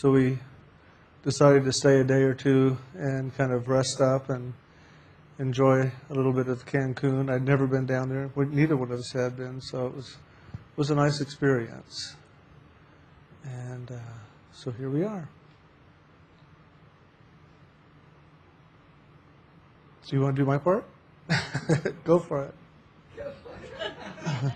so we decided to stay a day or two and kind of rest up and enjoy a little bit of Cancun. I'd never been down there. Neither one of us had been, so it was was a nice experience. And uh, so here we are. So you want to do my part? Go for it.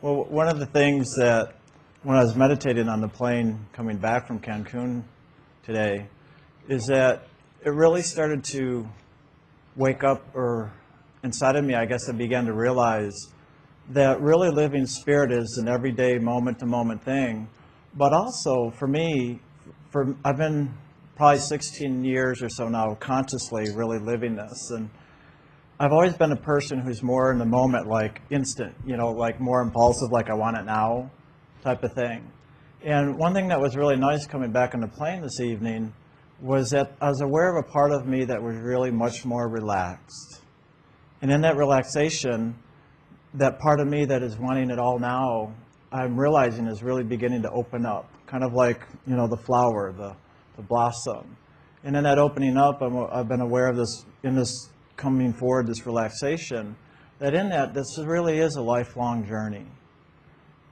Well, one of the things that when I was meditating on the plane coming back from Cancun today is that it really started to wake up, or inside of me, I guess I began to realize that really living spirit is an everyday moment to moment thing. But also for me, for I've been probably 16 years or so now consciously really living this. And I've always been a person who's more in the moment, like instant, you know, like more impulsive, like I want it now type of thing. And one thing that was really nice coming back on the plane this evening was that I was aware of a part of me that was really much more relaxed. And in that relaxation, that part of me that is wanting it all now, I'm realizing is really beginning to open up, kind of like, you know, the flower, the, the blossom. And in that opening up, I'm, I've been aware of this, in this coming forward, this relaxation, that in that, this really is a lifelong journey.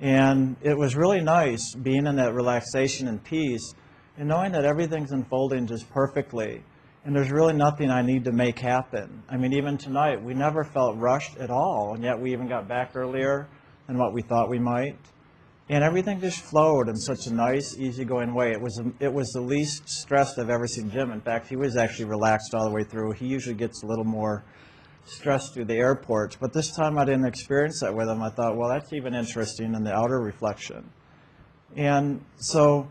And it was really nice being in that relaxation and peace and knowing that everything's unfolding just perfectly. And there's really nothing I need to make happen. I mean, even tonight, we never felt rushed at all, and yet we even got back earlier than what we thought we might. And everything just flowed in such a nice, easygoing way. It was, it was the least stressed I've ever seen Jim. In fact, he was actually relaxed all the way through. He usually gets a little more stressed through the airports, but this time I didn't experience that with him. I thought, well, that's even interesting in the outer reflection. And so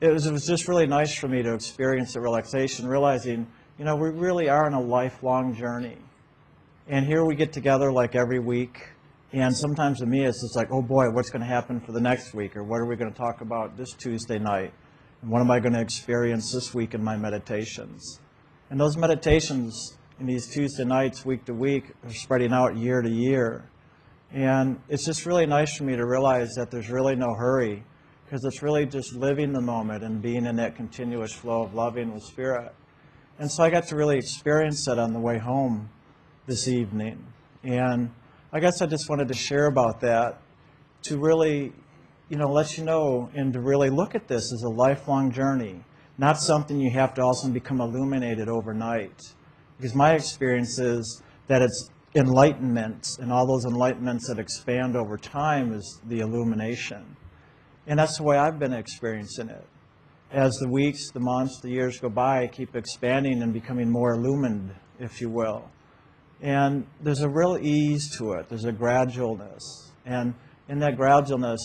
it was, it was just really nice for me to experience the relaxation, realizing, you know, we really are on a lifelong journey. And here we get together like every week. And sometimes to me, it's just like, oh boy, what's going to happen for the next week? Or what are we going to talk about this Tuesday night? And what am I going to experience this week in my meditations? And those meditations in these Tuesday nights, week to week, are spreading out year to year. And it's just really nice for me to realize that there's really no hurry because it's really just living the moment and being in that continuous flow of loving with Spirit. And so I got to really experience that on the way home this evening. And I guess I just wanted to share about that to really, you know, let you know and to really look at this as a lifelong journey, not something you have to also become illuminated overnight. Because my experience is that it's enlightenment and all those enlightenments that expand over time is the illumination. And that's the way I've been experiencing it. As the weeks, the months, the years go by, I keep expanding and becoming more illumined, if you will. And there's a real ease to it. There's a gradualness. And in that gradualness,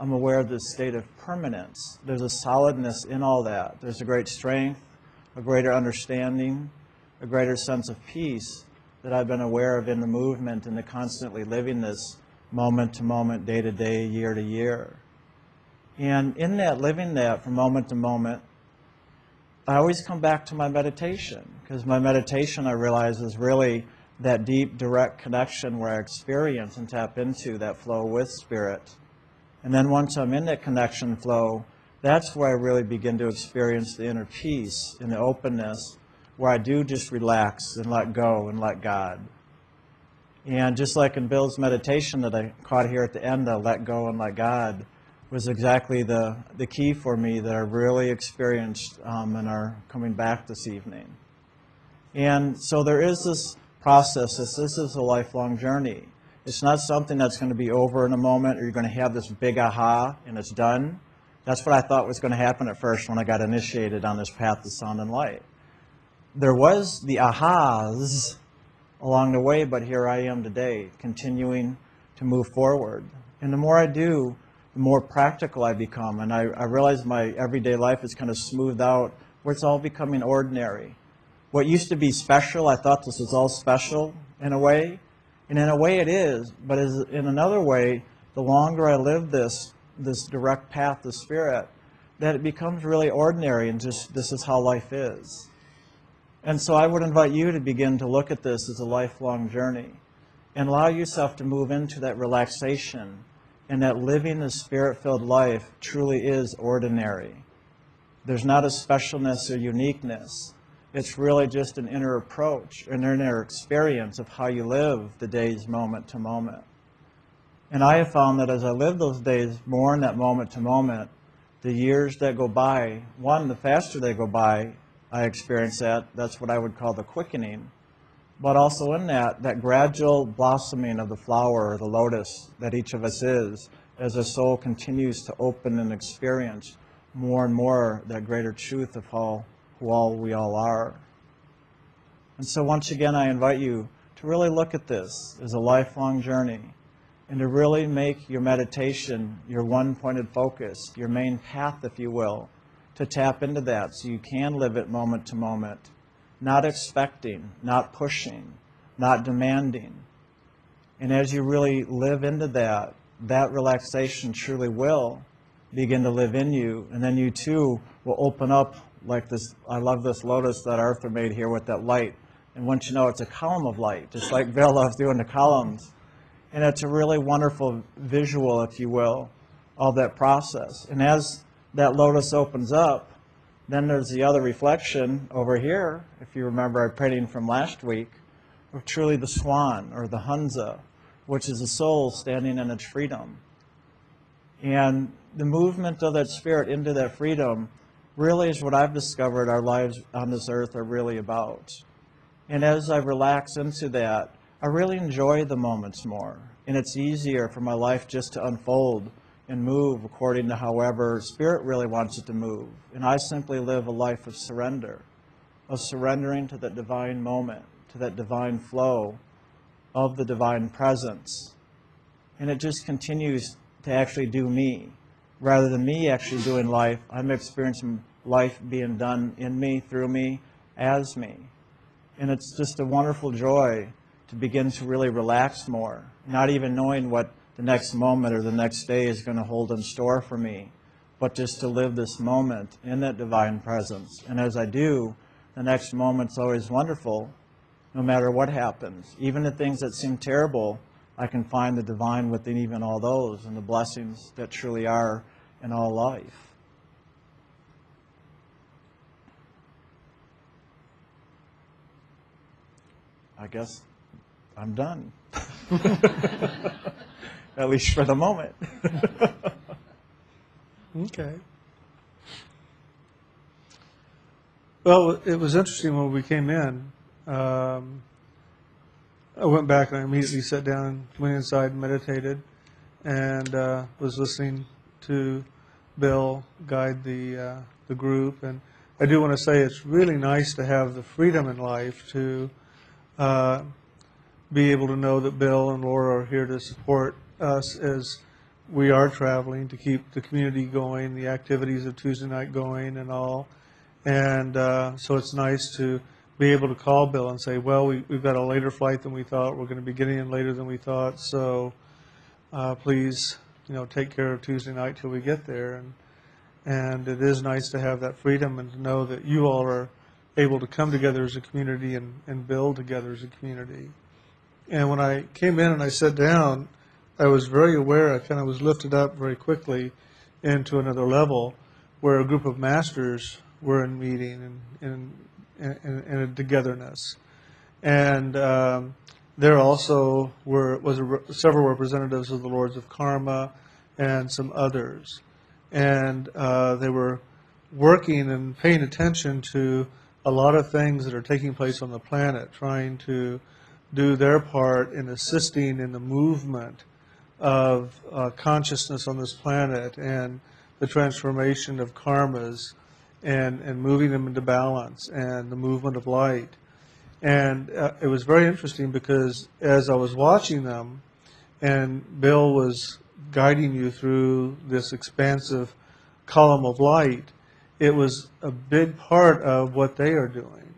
I'm aware of this state of permanence. There's a solidness in all that. There's a great strength, a greater understanding, a greater sense of peace that I've been aware of in the movement and the constantly living this moment to moment, day to day, year to year. And in that, living that from moment to moment, I always come back to my meditation because my meditation, I realize, is really that deep, direct connection where I experience and tap into that flow with spirit. And then once I'm in that connection flow, that's where I really begin to experience the inner peace and the openness where I do just relax and let go and let God. And just like in Bill's meditation that I caught here at the end, the let go and let God was exactly the, the key for me that I really experienced um, and are coming back this evening. And so there is this process, this, this is a lifelong journey. It's not something that's going to be over in a moment or you're going to have this big aha and it's done. That's what I thought was going to happen at first when I got initiated on this path to sound and light. There was the ahas along the way, but here I am today, continuing to move forward. And the more I do, the more practical I become. And I, I realize my everyday life is kind of smoothed out where it's all becoming ordinary. What used to be special, I thought this was all special in a way. And in a way it is, but as, in another way, the longer I live this, this direct path to spirit, that it becomes really ordinary and just this is how life is. And so I would invite you to begin to look at this as a lifelong journey and allow yourself to move into that relaxation and that living the spirit filled life truly is ordinary. There's not a specialness or uniqueness. It's really just an inner approach, an inner experience of how you live the days moment to moment. And I have found that as I live those days more in that moment to moment, the years that go by, one, the faster they go by, I experience that. That's what I would call the quickening. But also in that, that gradual blossoming of the flower the lotus that each of us is, as the soul continues to open and experience more and more that greater truth of how, who all we all are. And so once again, I invite you to really look at this as a lifelong journey and to really make your meditation your one pointed focus, your main path, if you will, to tap into that so you can live it moment to moment, not expecting, not pushing, not demanding. And as you really live into that, that relaxation truly will begin to live in you, and then you too will open up like this. I love this lotus that Arthur made here with that light. And once you know it's a column of light, just like Bill loves doing the columns. And it's a really wonderful visual, if you will, of that process. And as that lotus opens up, then there's the other reflection over here, if you remember our painting from last week, of truly the swan or the Hansa, which is a soul standing in its freedom. And the movement of that spirit into that freedom really is what I've discovered our lives on this earth are really about. And as I relax into that, I really enjoy the moments more. And it's easier for my life just to unfold and move according to however Spirit really wants it to move. And I simply live a life of surrender, of surrendering to that divine moment, to that divine flow of the divine presence. And it just continues to actually do me. Rather than me actually doing life, I'm experiencing life being done in me, through me, as me. And it's just a wonderful joy to begin to really relax more, not even knowing what the next moment or the next day is going to hold in store for me, but just to live this moment in that divine presence. And as I do, the next moment's always wonderful, no matter what happens. Even the things that seem terrible, I can find the divine within even all those and the blessings that truly are in all life. I guess I'm done. At least for the moment. Okay. Well, it was interesting when we came in. Um, I went back and I immediately sat down, went inside, meditated, and uh, was listening to Bill guide the uh, the group. And I do want to say it's really nice to have the freedom in life to uh, be able to know that Bill and Laura are here to support us as we are traveling to keep the community going, the activities of Tuesday night going, and all. And uh, so it's nice to be able to call Bill and say, well, we, we've got a later flight than we thought. We're going to be getting in later than we thought. So uh, please, you know, take care of Tuesday night till we get there. And and it is nice to have that freedom and to know that you all are able to come together as a community and, and build together as a community. And when I came in and I sat down, I was very aware, I kind of was lifted up very quickly into another level where a group of masters were in meeting and in, a togetherness. And um, there also were was a, several representatives of the Lords of Karma and some others. And uh, they were working and paying attention to a lot of things that are taking place on the planet, trying to do their part in assisting in the movement of uh, consciousness on this planet and the transformation of karmas and, and moving them into balance and the movement of light. And uh, it was very interesting because as I was watching them, and Bill was guiding you through this expansive column of light, it was a big part of what they are doing.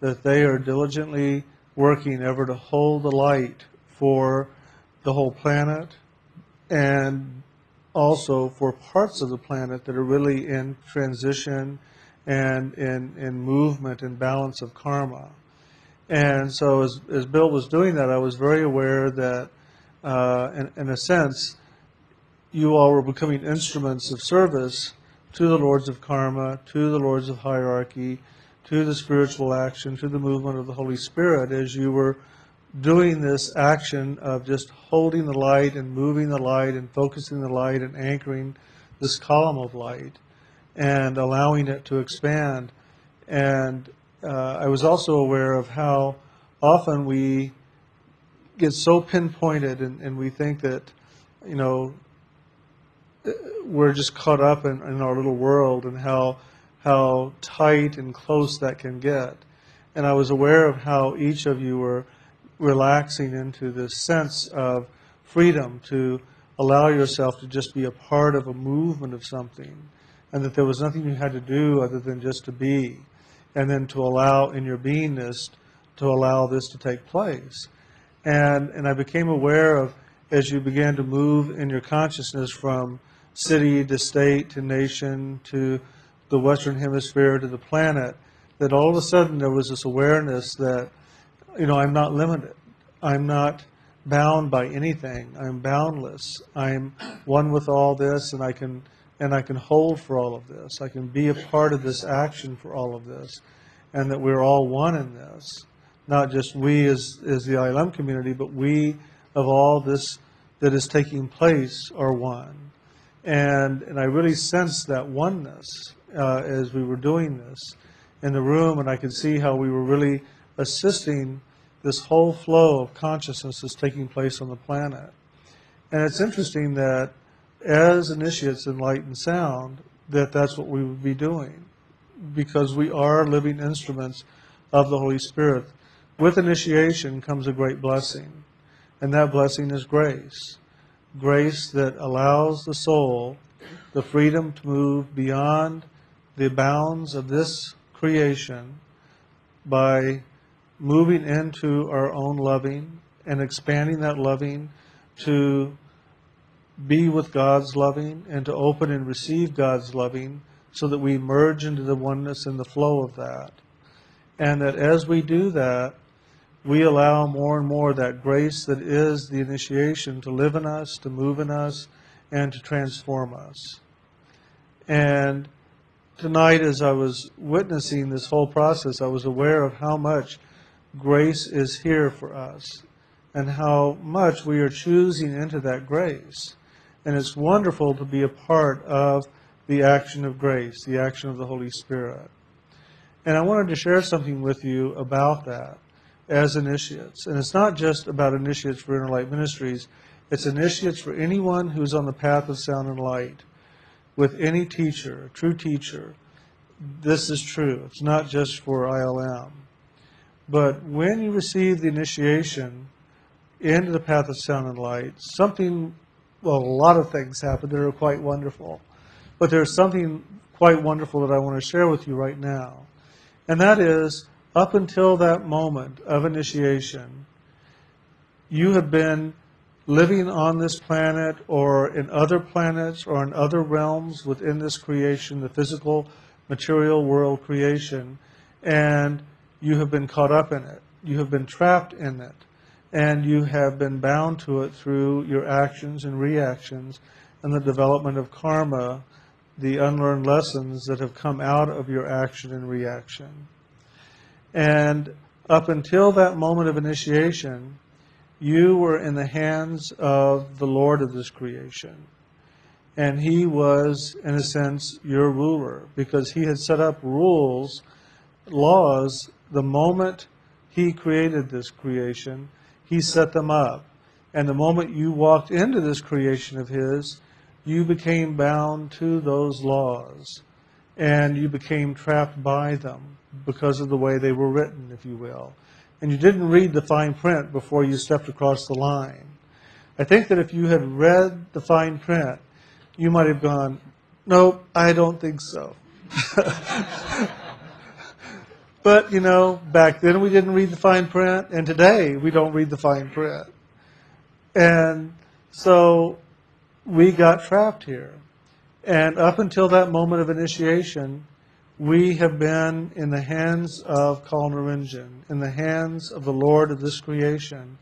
That they are diligently working ever to hold the light for the whole planet and also for parts of the planet that are really in transition and in, in movement and balance of karma. And so as, as Bill was doing that, I was very aware that, uh, in, in a sense, you all were becoming instruments of service to the lords of karma, to the lords of hierarchy, to the spiritual action, to the movement of the Holy Spirit as you were doing this action of just holding the light and moving the light and focusing the light and anchoring this column of light and allowing it to expand. And uh, I was also aware of how often we get so pinpointed and, and we think that, you know, we're just caught up in, in our little world and how how tight and close that can get. And I was aware of how each of you were relaxing into this sense of freedom to allow yourself to just be a part of a movement of something, and that there was nothing you had to do other than just to be, and then to allow in your beingness to allow this to take place. And and I became aware of as you began to move in your consciousness from city to state to nation to the Western Hemisphere to the planet, that all of a sudden there was this awareness that, you know, I'm not limited. I'm not bound by anything. I'm boundless. I'm one with all this, and I can and I can hold for all of this. I can be a part of this action for all of this, and that we're all one in this. Not just we as as the ILM community, but we of all this that is taking place are one. And and I really sensed that oneness uh, as we were doing this in the room, and I could see how we were really assisting this whole flow of consciousness that's taking place on the planet. And it's interesting that as initiates in light and sound, that that's what we would be doing, because we are living instruments of the Holy Spirit. With initiation comes a great blessing, and that blessing is grace. Grace that allows the soul the freedom to move beyond the bounds of this creation by moving into our own loving and expanding that loving to be with God's loving and to open and receive God's loving so that we merge into the oneness and the flow of that. And that as we do that, we allow more and more that grace that is the initiation to live in us, to move in us, and to transform us. And tonight, as I was witnessing this whole process, I was aware of how much grace is here for us and how much we are choosing into that grace. And it's wonderful to be a part of the action of grace, the action of the Holy Spirit. And I wanted to share something with you about that as initiates. And it's not just about initiates for Inner Light Ministries, it's initiates for anyone who's on the path of sound and light with any teacher, a true teacher, this is true. It's not just for ILM. But when you receive the initiation into the path of sound and light, something, well, a lot of things happen that are quite wonderful. But there's something quite wonderful that I want to share with you right now. And that is, up until that moment of initiation, you have been living on this planet or in other planets or in other realms within this creation, the physical material world creation, and you have been caught up in it. You have been trapped in it. And you have been bound to it through your actions and reactions and the development of karma, the unlearned lessons that have come out of your action and reaction. And up until that moment of initiation, you were in the hands of the Lord of this creation. And he was, in a sense, your ruler because he had set up rules, laws, the moment he created this creation, he set them up. And the moment you walked into this creation of his, you became bound to those laws. And you became trapped by them because of the way they were written, if you will and you didn't read the fine print before you stepped across the line. I think that if you had read the fine print, you might have gone, Nope, I don't think so. but, you know, back then we didn't read the fine print, and today we don't read the fine print. And so we got trapped here. And up until that moment of initiation, we have been in the hands of Kal Niranjan, in the hands of the Lord of this creation,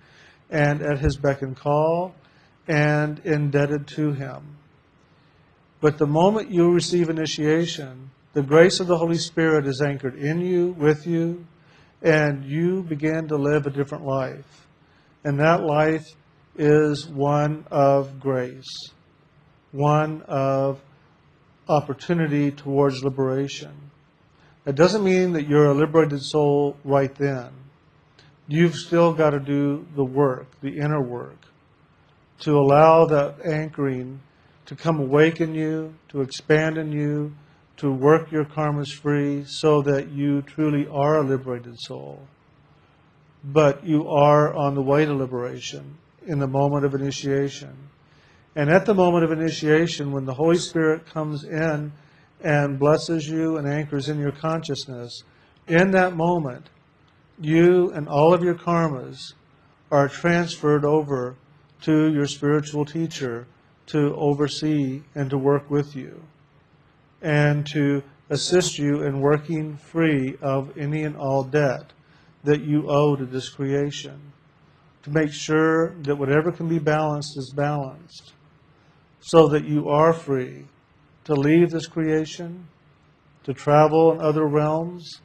and at his beck and call, and indebted to him. But the moment you receive initiation, the grace of the Holy Spirit is anchored in you, with you, and you begin to live a different life. And that life is one of grace, one of opportunity towards liberation. It doesn't mean that you're a liberated soul right then. You've still got to do the work, the inner work, to allow that anchoring to come awake in you, to expand in you, to work your karmas free so that you truly are a liberated soul. But you are on the way to liberation in the moment of initiation. And at the moment of initiation, when the Holy Spirit comes in and blesses you and anchors in your consciousness, in that moment, you and all of your karmas are transferred over to your spiritual teacher to oversee and to work with you and to assist you in working free of any and all debt that you owe to this creation, to make sure that whatever can be balanced is balanced, so that you are free to leave this creation, to travel in other realms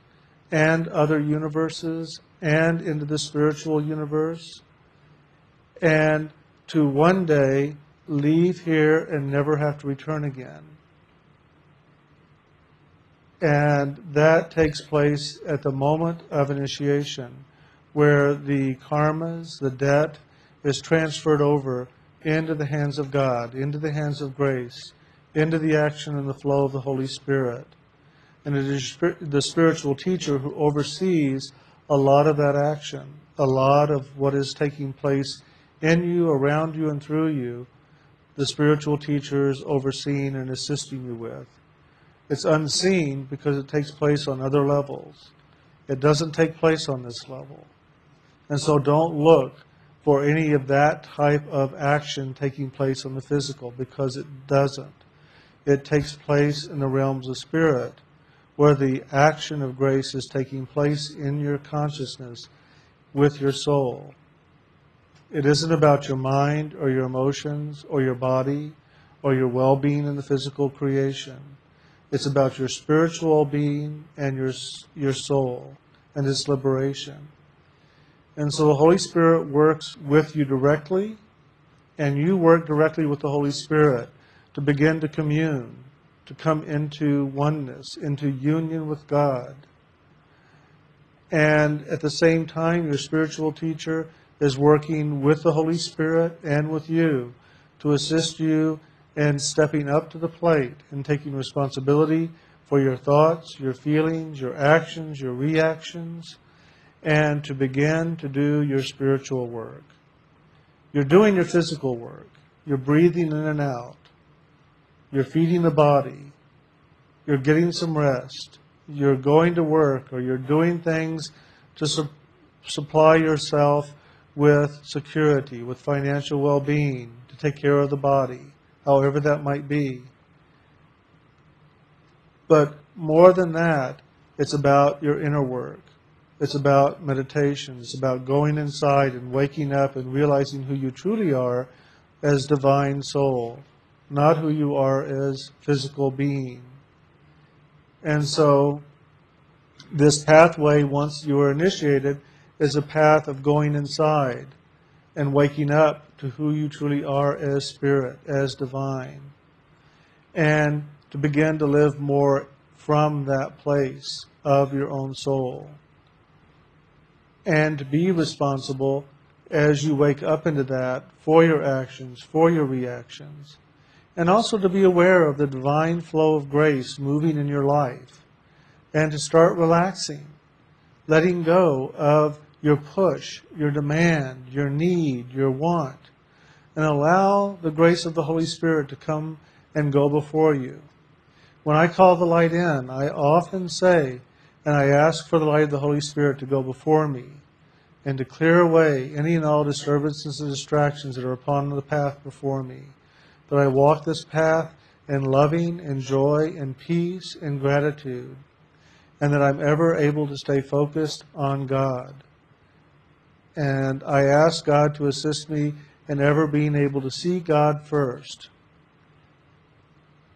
and other universes and into the spiritual universe, and to one day leave here and never have to return again. And that takes place at the moment of initiation, where the karmas, the debt, is transferred over into the hands of God, into the hands of grace, into the action and the flow of the Holy Spirit. And it is the spiritual teacher who oversees a lot of that action, a lot of what is taking place in you, around you, and through you. The spiritual teacher is overseeing and assisting you with. It's unseen because it takes place on other levels. It doesn't take place on this level. And so don't look for any of that type of action taking place on the physical because it doesn't. It takes place in the realms of spirit where the action of grace is taking place in your consciousness with your soul. It isn't about your mind or your emotions or your body or your well being in the physical creation. It's about your spiritual being and your, your soul and its liberation. And so the Holy Spirit works with you directly, and you work directly with the Holy Spirit to begin to commune, to come into oneness, into union with God. And at the same time, your spiritual teacher is working with the Holy Spirit and with you to assist you in stepping up to the plate and taking responsibility for your thoughts, your feelings, your actions, your reactions, and to begin to do your spiritual work. You're doing your physical work. You're breathing in and out. You're feeding the body. You're getting some rest. You're going to work or you're doing things to su- supply yourself with security, with financial well being, to take care of the body, however that might be. But more than that, it's about your inner work. It's about meditation. It's about going inside and waking up and realizing who you truly are as divine soul, not who you are as physical being. And so, this pathway, once you are initiated, is a path of going inside and waking up to who you truly are as spirit, as divine, and to begin to live more from that place of your own soul. And to be responsible as you wake up into that for your actions, for your reactions, and also to be aware of the divine flow of grace moving in your life, and to start relaxing, letting go of your push, your demand, your need, your want, and allow the grace of the Holy Spirit to come and go before you. When I call the light in, I often say, and I ask for the light of the Holy Spirit to go before me and to clear away any and all disturbances and distractions that are upon the path before me. That I walk this path in loving and joy and peace and gratitude, and that I'm ever able to stay focused on God. And I ask God to assist me in ever being able to see God first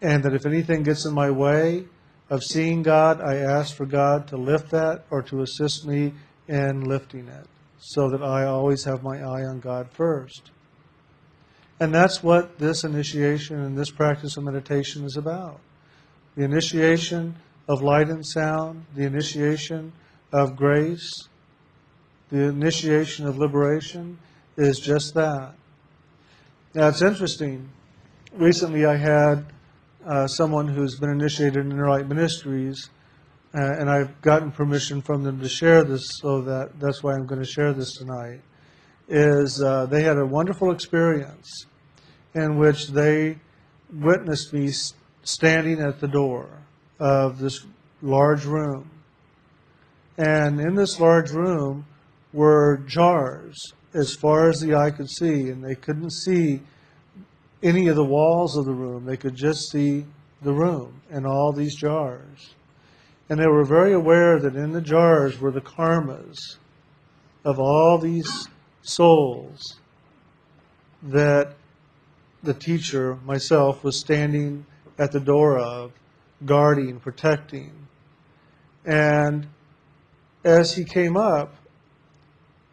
and that if anything gets in my way of seeing God, I ask for God to lift that or to assist me in lifting it so that I always have my eye on God first. And that's what this initiation and this practice of meditation is about. The initiation of light and sound, the initiation of grace, the initiation of liberation is just that. Now, it's interesting. Recently, I had uh, someone who's been initiated in Inner Light Ministries, uh, and I've gotten permission from them to share this, so that that's why I'm going to share this tonight. Is uh, they had a wonderful experience in which they witnessed me standing at the door of this large room. And in this large room were jars as far as the eye could see, and they couldn't see any of the walls of the room. They could just see the room and all these jars. And they were very aware that in the jars were the karmas of all these souls that the teacher, myself, was standing at the door of, guarding, protecting. And as he came up,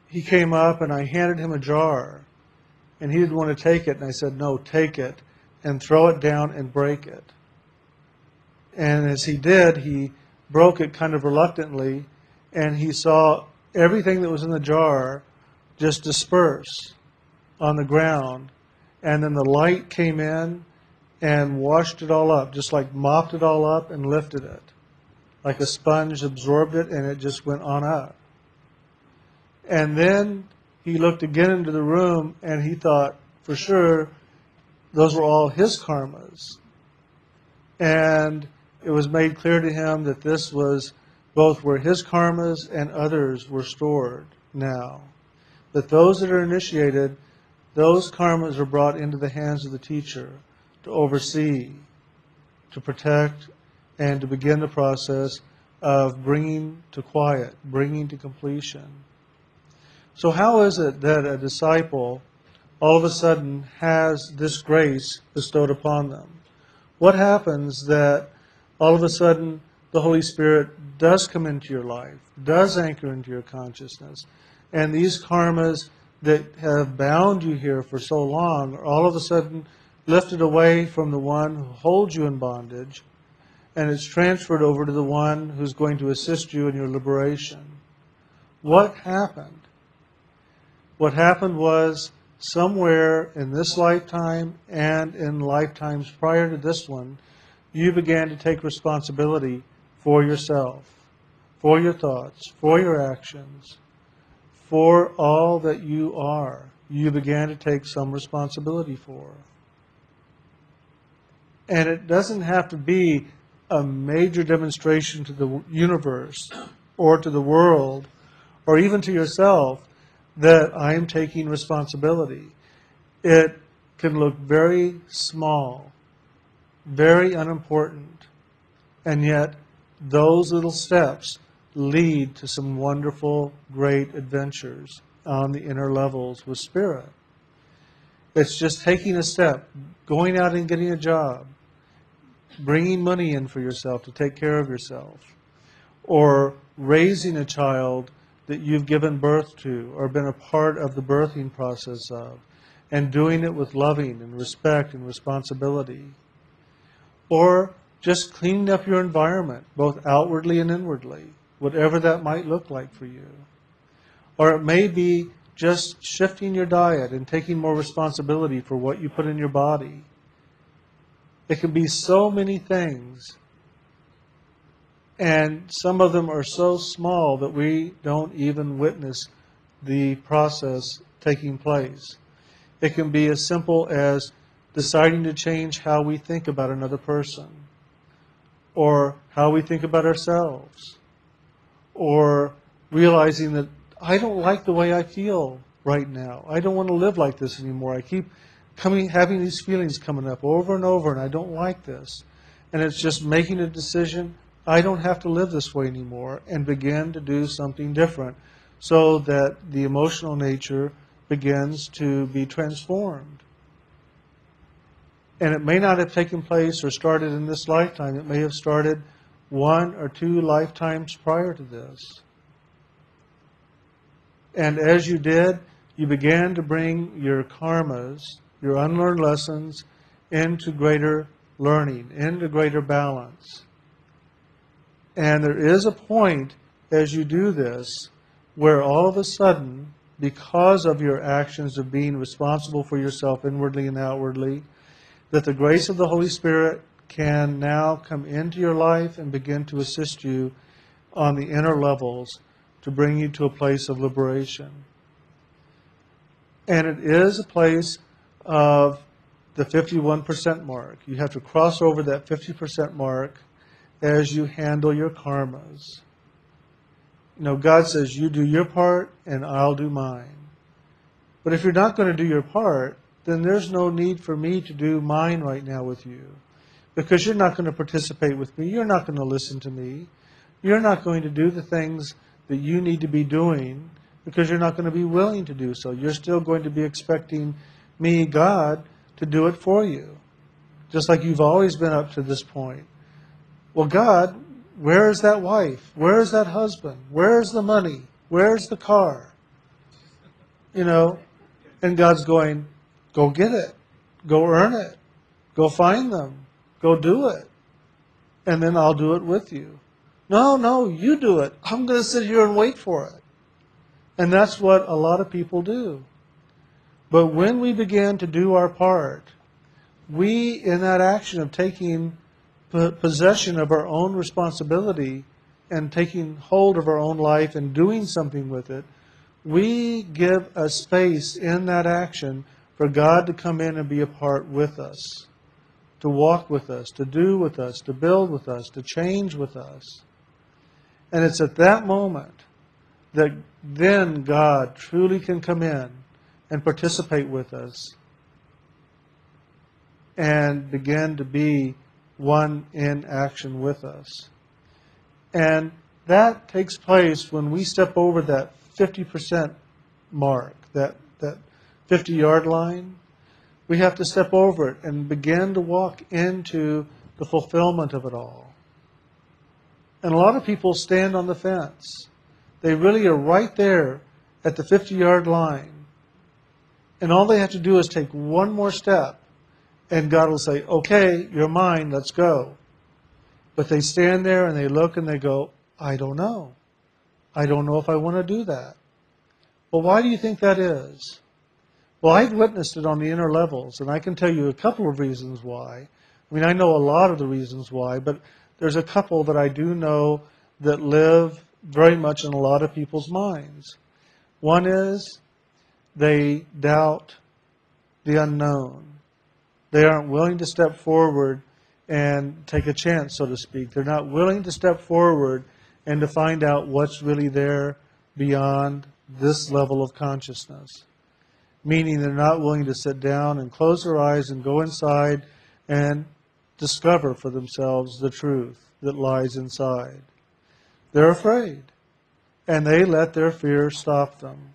he came up and I handed him a jar. And he didn't want to take it. And I said, No, take it and throw it down and break it. And as he did, he broke it kind of reluctantly. And he saw everything that was in the jar just disperse on the ground. And then the light came in and washed it all up, just like mopped it all up and lifted it. Like a sponge absorbed it and it just went on up. And then he looked again into the room and he thought for sure those were all his karmas. And it was made clear to him that this was both where his karmas and others were stored now. That those that are initiated, those karmas are brought into the hands of the teacher to oversee, to protect, and to begin the process of bringing to quiet, bringing to completion. So, how is it that a disciple all of a sudden has this grace bestowed upon them? What happens that all of a sudden the Holy Spirit does come into your life, does anchor into your consciousness, and these karmas that have bound you here for so long are all of a sudden lifted away from the one who holds you in bondage, and it's transferred over to the one who's going to assist you in your liberation? What happened? What happened was somewhere in this lifetime and in lifetimes prior to this one, you began to take responsibility for yourself, for your thoughts, for your actions, for all that you are. You began to take some responsibility for. And it doesn't have to be a major demonstration to the universe or to the world or even to yourself that I am taking responsibility. It can look very small, very unimportant, and yet those little steps lead to some wonderful, great adventures on the inner levels with spirit. It's just taking a step, going out and getting a job, bringing money in for yourself to take care of yourself, or raising a child that you've given birth to or been a part of the birthing process of, and doing it with loving and respect and responsibility. Or just cleaning up your environment, both outwardly and inwardly, whatever that might look like for you. Or it may be just shifting your diet and taking more responsibility for what you put in your body. It can be so many things and some of them are so small that we don't even witness the process taking place. It can be as simple as deciding to change how we think about another person, or how we think about ourselves, or realizing that I don't like the way I feel right now. I don't want to live like this anymore. I keep coming, having these feelings coming up over and over, and I don't like this. And it's just making a decision I don't have to live this way anymore and begin to do something different so that the emotional nature begins to be transformed. And it may not have taken place or started in this lifetime. It may have started one or two lifetimes prior to this. And as you did, you began to bring your karmas, your unlearned lessons, into greater learning, into greater balance. And there is a point as you do this where all of a sudden, because of your actions of being responsible for yourself inwardly and outwardly, that the grace of the Holy Spirit can now come into your life and begin to assist you on the inner levels to bring you to a place of liberation. And it is a place of the 51% mark. You have to cross over that 50% mark as you handle your karmas. You know, God says, You do your part and I'll do mine. But if you're not going to do your part, then there's no need for me to do mine right now with you. Because you're not going to participate with me. You're not going to listen to me. You're not going to do the things that you need to be doing because you're not going to be willing to do so. You're still going to be expecting me, God, to do it for you. Just like you've always been up to this point. Well, God, where is that wife? Where is that husband? Where's the money? Where's the car? You know, and God's going, go get it. Go earn it. Go find them. Go do it. And then I'll do it with you. No, no, you do it. I'm going to sit here and wait for it. And that's what a lot of people do. But when we begin to do our part, we, in that action of taking possession of our own responsibility and taking hold of our own life and doing something with it, we give a space in that action for God to come in and be a part with us, to walk with us, to do with us, to build with us, to change with us. And it's at that moment that then God truly can come in and participate with us and begin to be one in action with us. And that takes place when we step over that 50% mark, that, that 50 yard line. We have to step over it and begin to walk into the fulfillment of it all. And a lot of people stand on the fence. They really are right there at the 50 yard line. And all they have to do is take one more step, and God will say, Okay, you're mine, let's go. But they stand there and they look and they go, I don't know. I don't know if I want to do that. Well, why do you think that is? Well, I've witnessed it on the inner levels, and I can tell you a couple of reasons why. I mean, I know a lot of the reasons why, but there's a couple that I do know that live very much in a lot of people's minds. One is they doubt the unknown. They aren't willing to step forward and take a chance, so to speak. They're not willing to step forward and to find out what's really there beyond this level of consciousness. Meaning they're not willing to sit down and close their eyes and go inside and discover for themselves the truth that lies inside. They're afraid. And they let their fear stop them.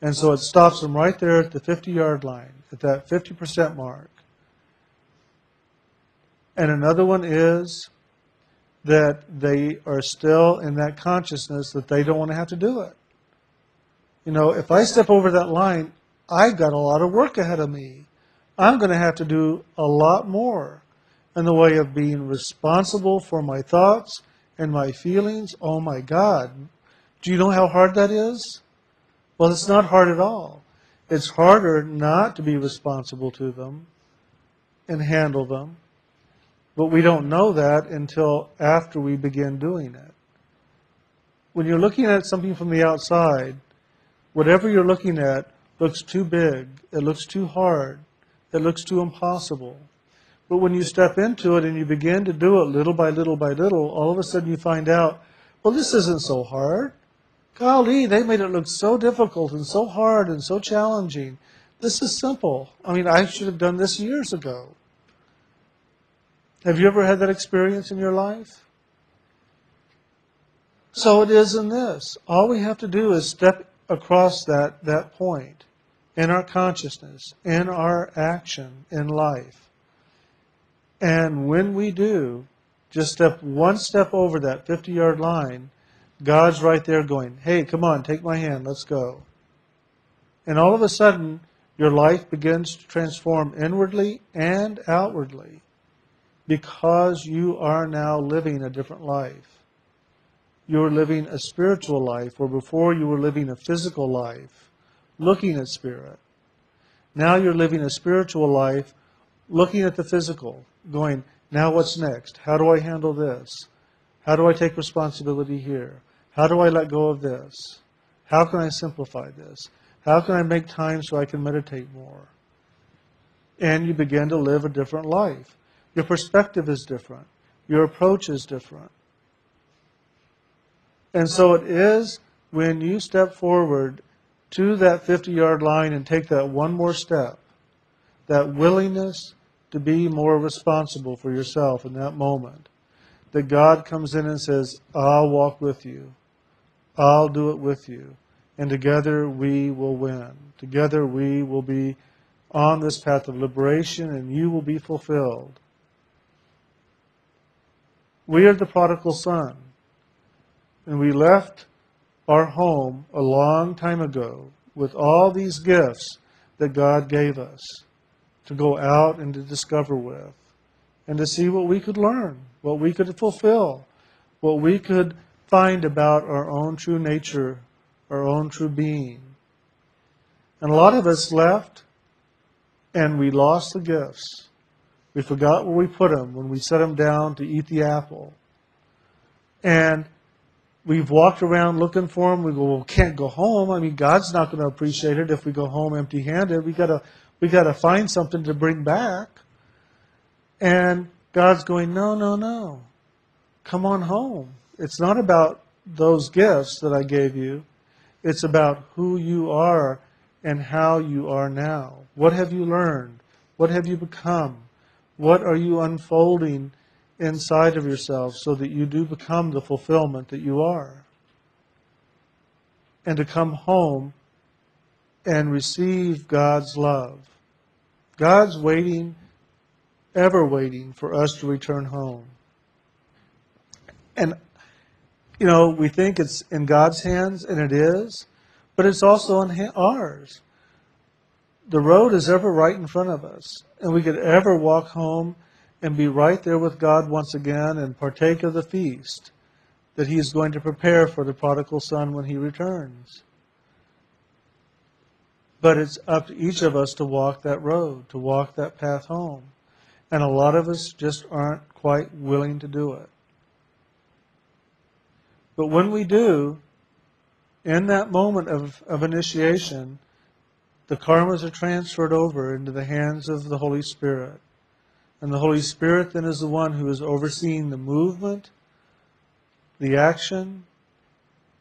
And so it stops them right there at the 50 yard line, at that 50% mark. And another one is that they are still in that consciousness that they don't want to have to do it. You know, if I step over that line, I've got a lot of work ahead of me. I'm going to have to do a lot more in the way of being responsible for my thoughts and my feelings. Oh my God. Do you know how hard that is? Well, it's not hard at all. It's harder not to be responsible to them and handle them. But we don't know that until after we begin doing it. When you're looking at something from the outside, whatever you're looking at looks too big, it looks too hard, it looks too impossible. But when you step into it and you begin to do it little by little by little, all of a sudden you find out, well, this isn't so hard. Golly, they made it look so difficult and so hard and so challenging. This is simple. I mean, I should have done this years ago. Have you ever had that experience in your life? So it is in this. All we have to do is step across that, that point in our consciousness, in our action in life. And when we do, just step one step over that 50 yard line, God's right there going, hey, come on, take my hand, let's go. And all of a sudden, your life begins to transform inwardly and outwardly because you are now living a different life. You're living a spiritual life where before you were living a physical life, looking at spirit. Now you're living a spiritual life looking at the physical, going, now what's next? How do I handle this? How do I take responsibility here? How do I let go of this? How can I simplify this? How can I make time so I can meditate more? And you begin to live a different life. Your perspective is different. Your approach is different. And so it is when you step forward to that 50 yard line and take that one more step, that willingness to be more responsible for yourself in that moment, that God comes in and says, I'll walk with you. I'll do it with you. And together we will win. Together we will be on this path of liberation and you will be fulfilled. We are the prodigal son. And we left our home a long time ago with all these gifts that God gave us to go out and to discover with and to see what we could learn, what we could fulfill, what we could find about our own true nature, our own true being. And a lot of us left and we lost the gifts. We forgot where we put them when we set them down to eat the apple. And we've walked around looking for them. We go, well, we can't go home. I mean, God's not going to appreciate it if we go home empty-handed. We got to we got to find something to bring back. And God's going, no, no, no. Come on home. It's not about those gifts that I gave you. It's about who you are and how you are now. What have you learned? What have you become? What are you unfolding inside of yourself so that you do become the fulfillment that you are? And to come home and receive God's love. God's waiting, ever waiting for us to return home. And, you know, we think it's in God's hands, and it is, but it's also in ours. The road is ever right in front of us, and we could ever walk home and be right there with God once again and partake of the feast that He is going to prepare for the prodigal son when He returns. But it's up to each of us to walk that road, to walk that path home. And a lot of us just aren't quite willing to do it. But when we do, in that moment of, of initiation, the karmas are transferred over into the hands of the Holy Spirit. And the Holy Spirit then is the one who is overseeing the movement, the action,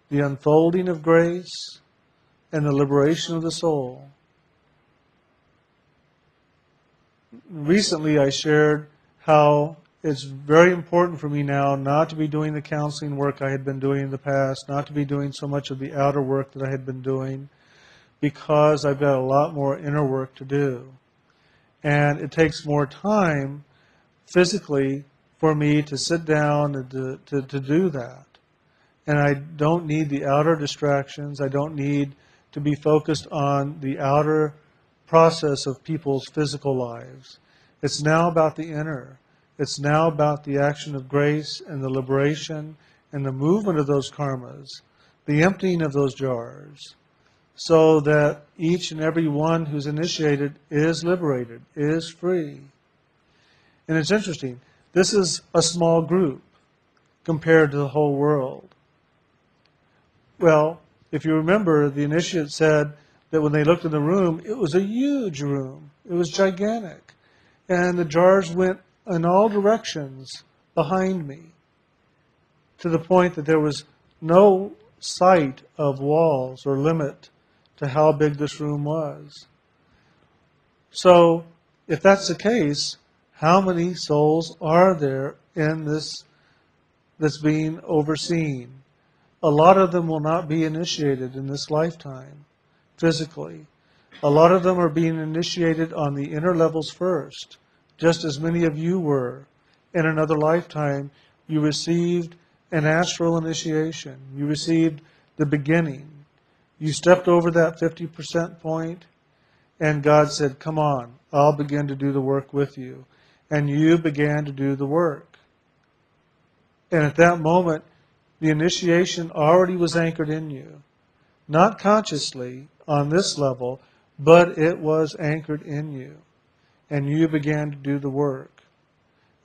the unfolding of grace, and the liberation of the soul. Recently, I shared how it's very important for me now not to be doing the counseling work I had been doing in the past, not to be doing so much of the outer work that I had been doing, because I've got a lot more inner work to do. And it takes more time physically for me to sit down and to, to, to do that. And I don't need the outer distractions. I don't need to be focused on the outer process of people's physical lives. It's now about the inner. It's now about the action of grace and the liberation and the movement of those karmas, the emptying of those jars, so that each and every one who's initiated is liberated, is free. And it's interesting. This is a small group compared to the whole world. Well, if you remember, the initiate said that when they looked in the room, it was a huge room. It was gigantic. And the jars went in all directions behind me to the point that there was no sight of walls or limit to how big this room was. So, if that's the case, how many souls are there in this that's being overseen? a lot of them will not be initiated in this lifetime physically. A lot of them are being initiated on the inner levels first, just as many of you were. In another lifetime, you received an astral initiation. You received the beginning. You stepped over that 50% point, and God said, Come on, I'll begin to do the work with you. And you began to do the work. And at that moment, the initiation already was anchored in you. Not consciously on this level, but it was anchored in you. And you began to do the work.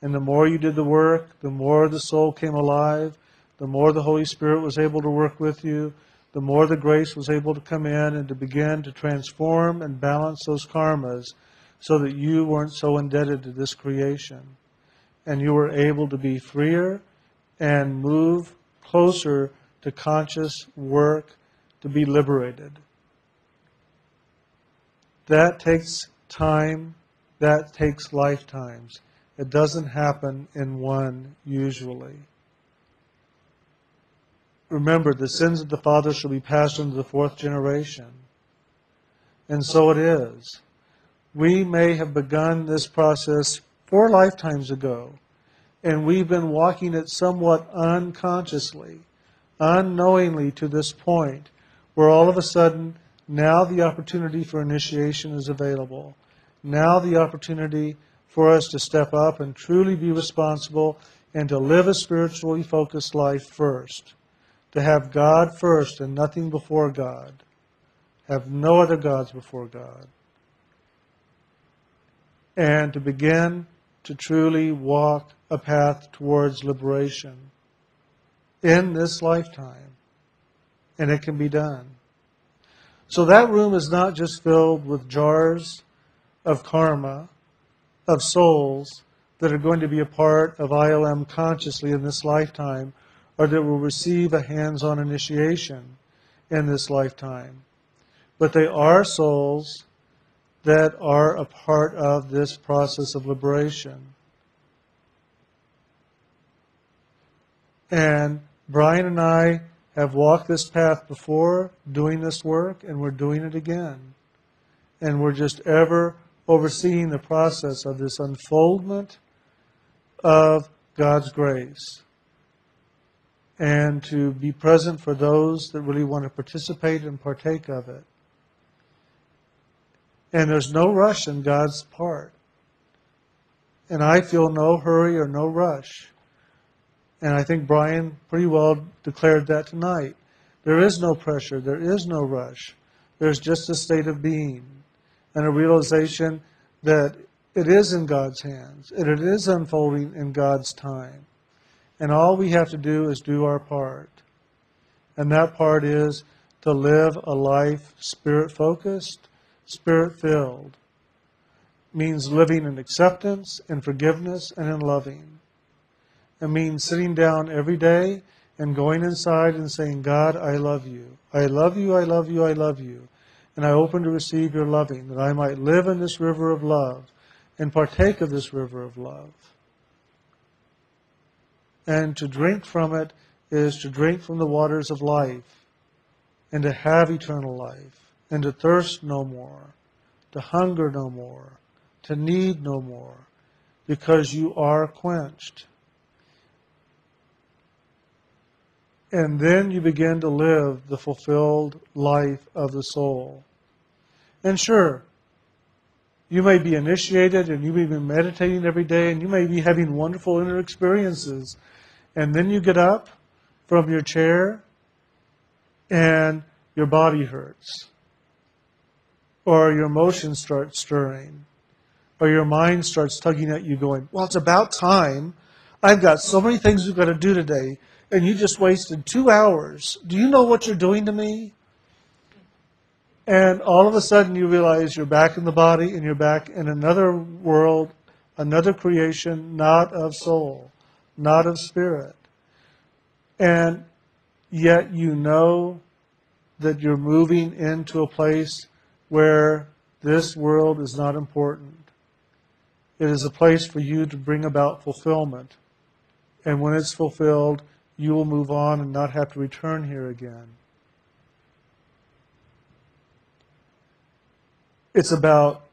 And the more you did the work, the more the soul came alive, the more the Holy Spirit was able to work with you, the more the grace was able to come in and to begin to transform and balance those karmas so that you weren't so indebted to this creation. And you were able to be freer and move closer to conscious work to be liberated. That takes time, that takes lifetimes. It doesn't happen in one usually. Remember, the sins of the father shall be passed on to the fourth generation. And so it is. We may have begun this process four lifetimes ago, and we've been walking it somewhat unconsciously, unknowingly to this point, where all of a sudden, now the opportunity for initiation is available. Now the opportunity for us to step up and truly be responsible and to live a spiritually focused life first to have God first and nothing before God. Have no other gods before God. And to begin to truly walk a path towards liberation in this lifetime. And it can be done. So that room is not just filled with jars of karma, of souls that are going to be a part of ILM consciously in this lifetime or that will receive a hands on initiation in this lifetime. But they are souls that are a part of this process of liberation. And Brian and I have walked this path before doing this work, and we're doing it again. And we're just ever overseeing the process of this unfoldment of God's grace and to be present for those that really want to participate and partake of it. And there's no rush in God's part. And I feel no hurry or no rush. And I think Brian pretty well declared that tonight. There is no pressure, there is no rush. There's just a state of being and a realization that it is in God's hands and it is unfolding in God's time. And all we have to do is do our part. And that part is to live a life spirit focused, spirit filled. Means living in acceptance, in forgiveness, and in loving. It means sitting down every day and going inside and saying, God, I love you. I love you, I love you, I love you. And I open to receive your loving, that I might live in this river of love and partake of this river of love. And to drink from it is to drink from the waters of life, and to have eternal life, and to thirst no more, to hunger no more, to need no more, because you are quenched. And then you begin to live the fulfilled life of the soul. And sure, you may be initiated and you may be meditating every day and you may be having wonderful inner experiences and then you get up from your chair and your body hurts, or your emotions start stirring, or your mind starts tugging at you, going, Well, it's about time. I've got so many things we've got to do today, and you just wasted two hours. Do you know what you're doing to me? And all of a sudden, you realize you're back in the body and you're back in another world, another creation, not of soul not of spirit. And yet you know that you're moving into a place where this world is not important. It is a place for you to bring about fulfillment. And when it's fulfilled, you will move on and not have to return here again. It's about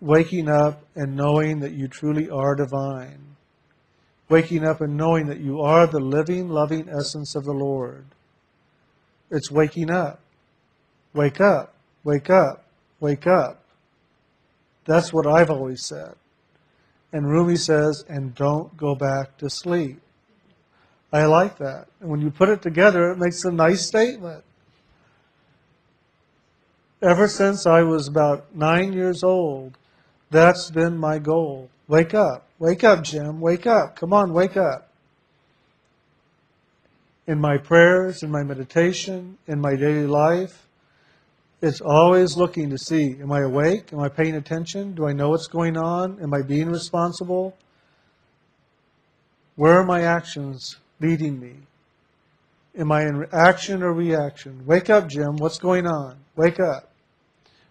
waking up and knowing that you truly are divine. Waking up and knowing that you are the living, loving essence of the Lord. It's waking up. Wake up. Wake up. Wake up. That's what I've always said. And Rumi says, and don't go back to sleep. I like that. And when you put it together, it makes a nice statement. Ever since I was about nine years old, that's been my goal. Wake up. Wake up, Jim. Wake up. Come on, wake up. In my prayers, in my meditation, in my daily life, it's always looking to see am I awake? Am I paying attention? Do I know what's going on? Am I being responsible? Where are my actions leading me? Am I in action or reaction? Wake up, Jim. What's going on? Wake up.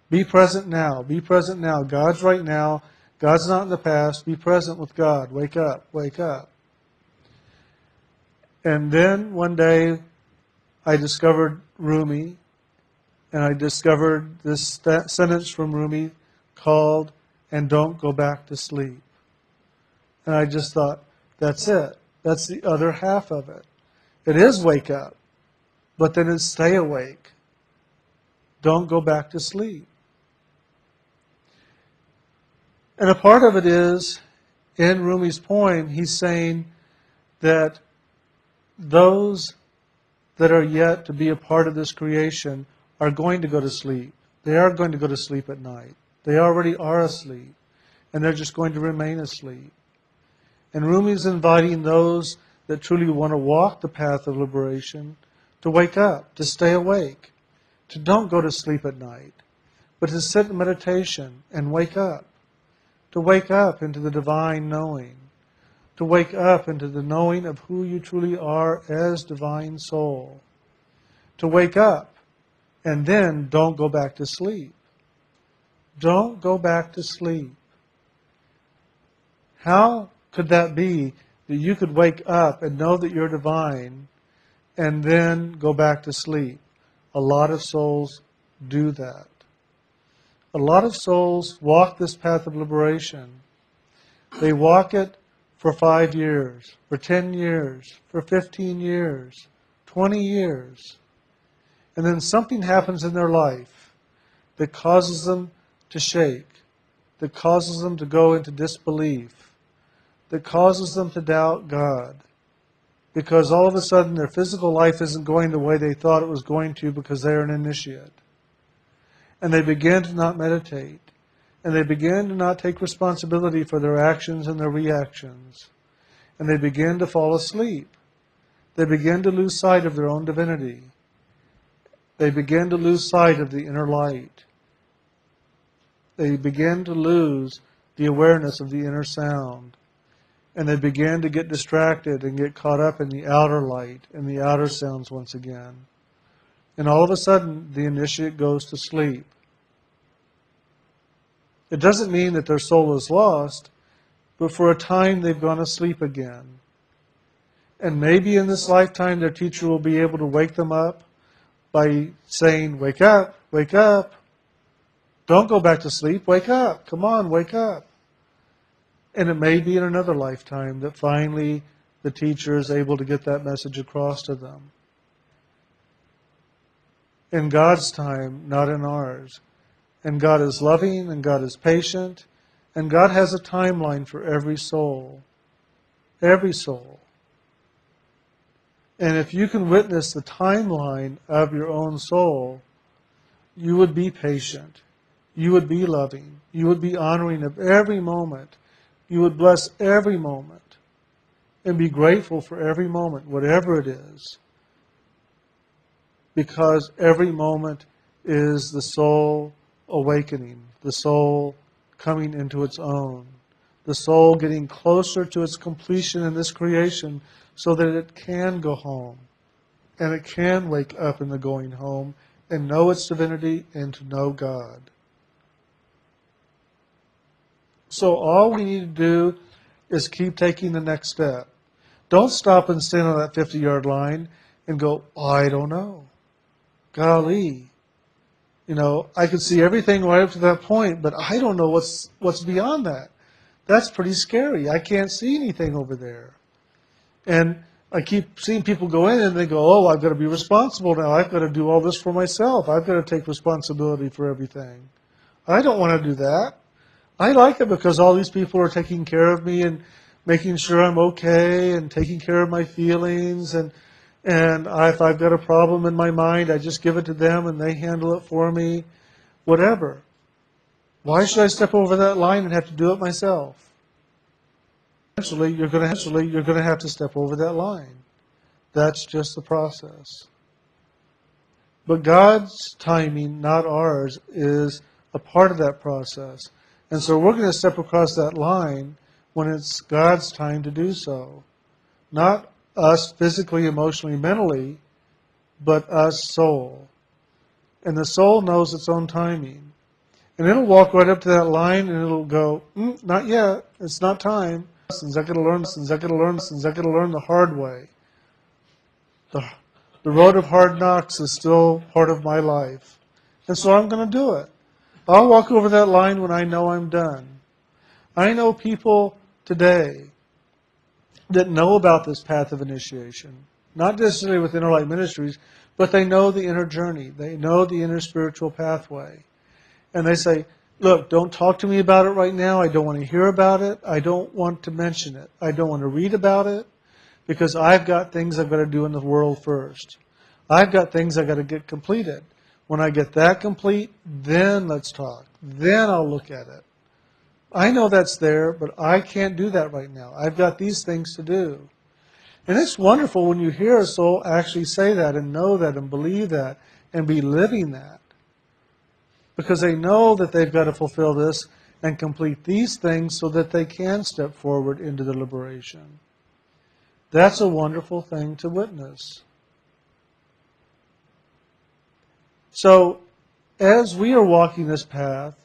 Be present now. Be present now. God's right now. God's not in the past. Be present with God. Wake up. Wake up. And then one day I discovered Rumi, and I discovered this sentence from Rumi called, and don't go back to sleep. And I just thought, that's it. That's the other half of it. It is wake up, but then it's stay awake. Don't go back to sleep. And a part of it is, in Rumi's poem, he's saying that those that are yet to be a part of this creation are going to go to sleep. They are going to go to sleep at night. They already are asleep, and they're just going to remain asleep. And Rumi is inviting those that truly want to walk the path of liberation to wake up, to stay awake, to don't go to sleep at night, but to sit in meditation and wake up to wake up into the divine knowing, to wake up into the knowing of who you truly are as divine soul, to wake up and then don't go back to sleep. Don't go back to sleep. How could that be that you could wake up and know that you're divine and then go back to sleep? A lot of souls do that. A lot of souls walk this path of liberation. They walk it for five years, for 10 years, for 15 years, 20 years. And then something happens in their life that causes them to shake, that causes them to go into disbelief, that causes them to doubt God. Because all of a sudden their physical life isn't going the way they thought it was going to because they're an initiate and they begin to not meditate, and they begin to not take responsibility for their actions and their reactions, and they begin to fall asleep. They begin to lose sight of their own divinity. They begin to lose sight of the inner light. They begin to lose the awareness of the inner sound. And they begin to get distracted and get caught up in the outer light and the outer sounds once again. And all of a sudden, the initiate goes to sleep. It doesn't mean that their soul is lost, but for a time they've gone to sleep again. And maybe in this lifetime their teacher will be able to wake them up by saying, Wake up, wake up. Don't go back to sleep, wake up. Come on, wake up. And it may be in another lifetime that finally the teacher is able to get that message across to them. In God's time, not in ours and God is loving, and God is patient, and God has a timeline for every soul. Every soul. And if you can witness the timeline of your own soul, you would be patient. You would be loving. You would be honoring of every moment. You would bless every moment and be grateful for every moment, whatever it is. Because every moment is the soul awakening, the soul coming into its own, the soul getting closer to its completion in this creation so that it can go home and it can wake up in the going home and know its divinity and to know God. So all we need to do is keep taking the next step. Don't stop and stand on that 50 yard line and go, I don't know. Golly, You know, I could see everything right up to that point, but I don't know what's what's beyond that. That's pretty scary. I can't see anything over there. And I keep seeing people go in and they go, "Oh, I've got to be responsible now. I've got to do all this for myself. I've got to take responsibility for everything." I don't want to do that. I like it because all these people are taking care of me and making sure I'm okay and taking care of my feelings and and if I've got a problem in my mind, I just give it to them and they handle it for me, whatever. Why should I step over that line and have to do it myself? Eventually, you're going to eventually you're going to have to step over that line. That's just the process. But God's timing, not ours, is a part of that process. And so we're going to step across that line when it's God's time to do so. Not us physically, emotionally, mentally, but us soul. And the soul knows its own timing. And it'll walk right up to that line and it'll go, mm, not yet, it's not time. Lessons I gotta learn lessons, I gotta learn lessons, I gotta learn the hard way. The, the road of hard knocks is still part of my life. And so I'm gonna do it. I'll walk over that line when I know I'm done. I know people today that know about this path of initiation, not necessarily with Inner Light Ministries, but they know the inner journey. They know the inner spiritual pathway. And they say, Look, don't talk to me about it right now. I don't want to hear about it. I don't want to mention it. I don't want to read about it because I've got things I've got to do in the world first. I've got things I've got to get completed. When I get that complete, then let's talk. Then I'll look at it. I know that's there, but I can't do that right now. I've got these things to do. And it's wonderful when you hear a soul actually say that and know that and believe that and be living that. Because they know that they've got to fulfill this and complete these things so that they can step forward into the liberation. That's a wonderful thing to witness. So, as we are walking this path,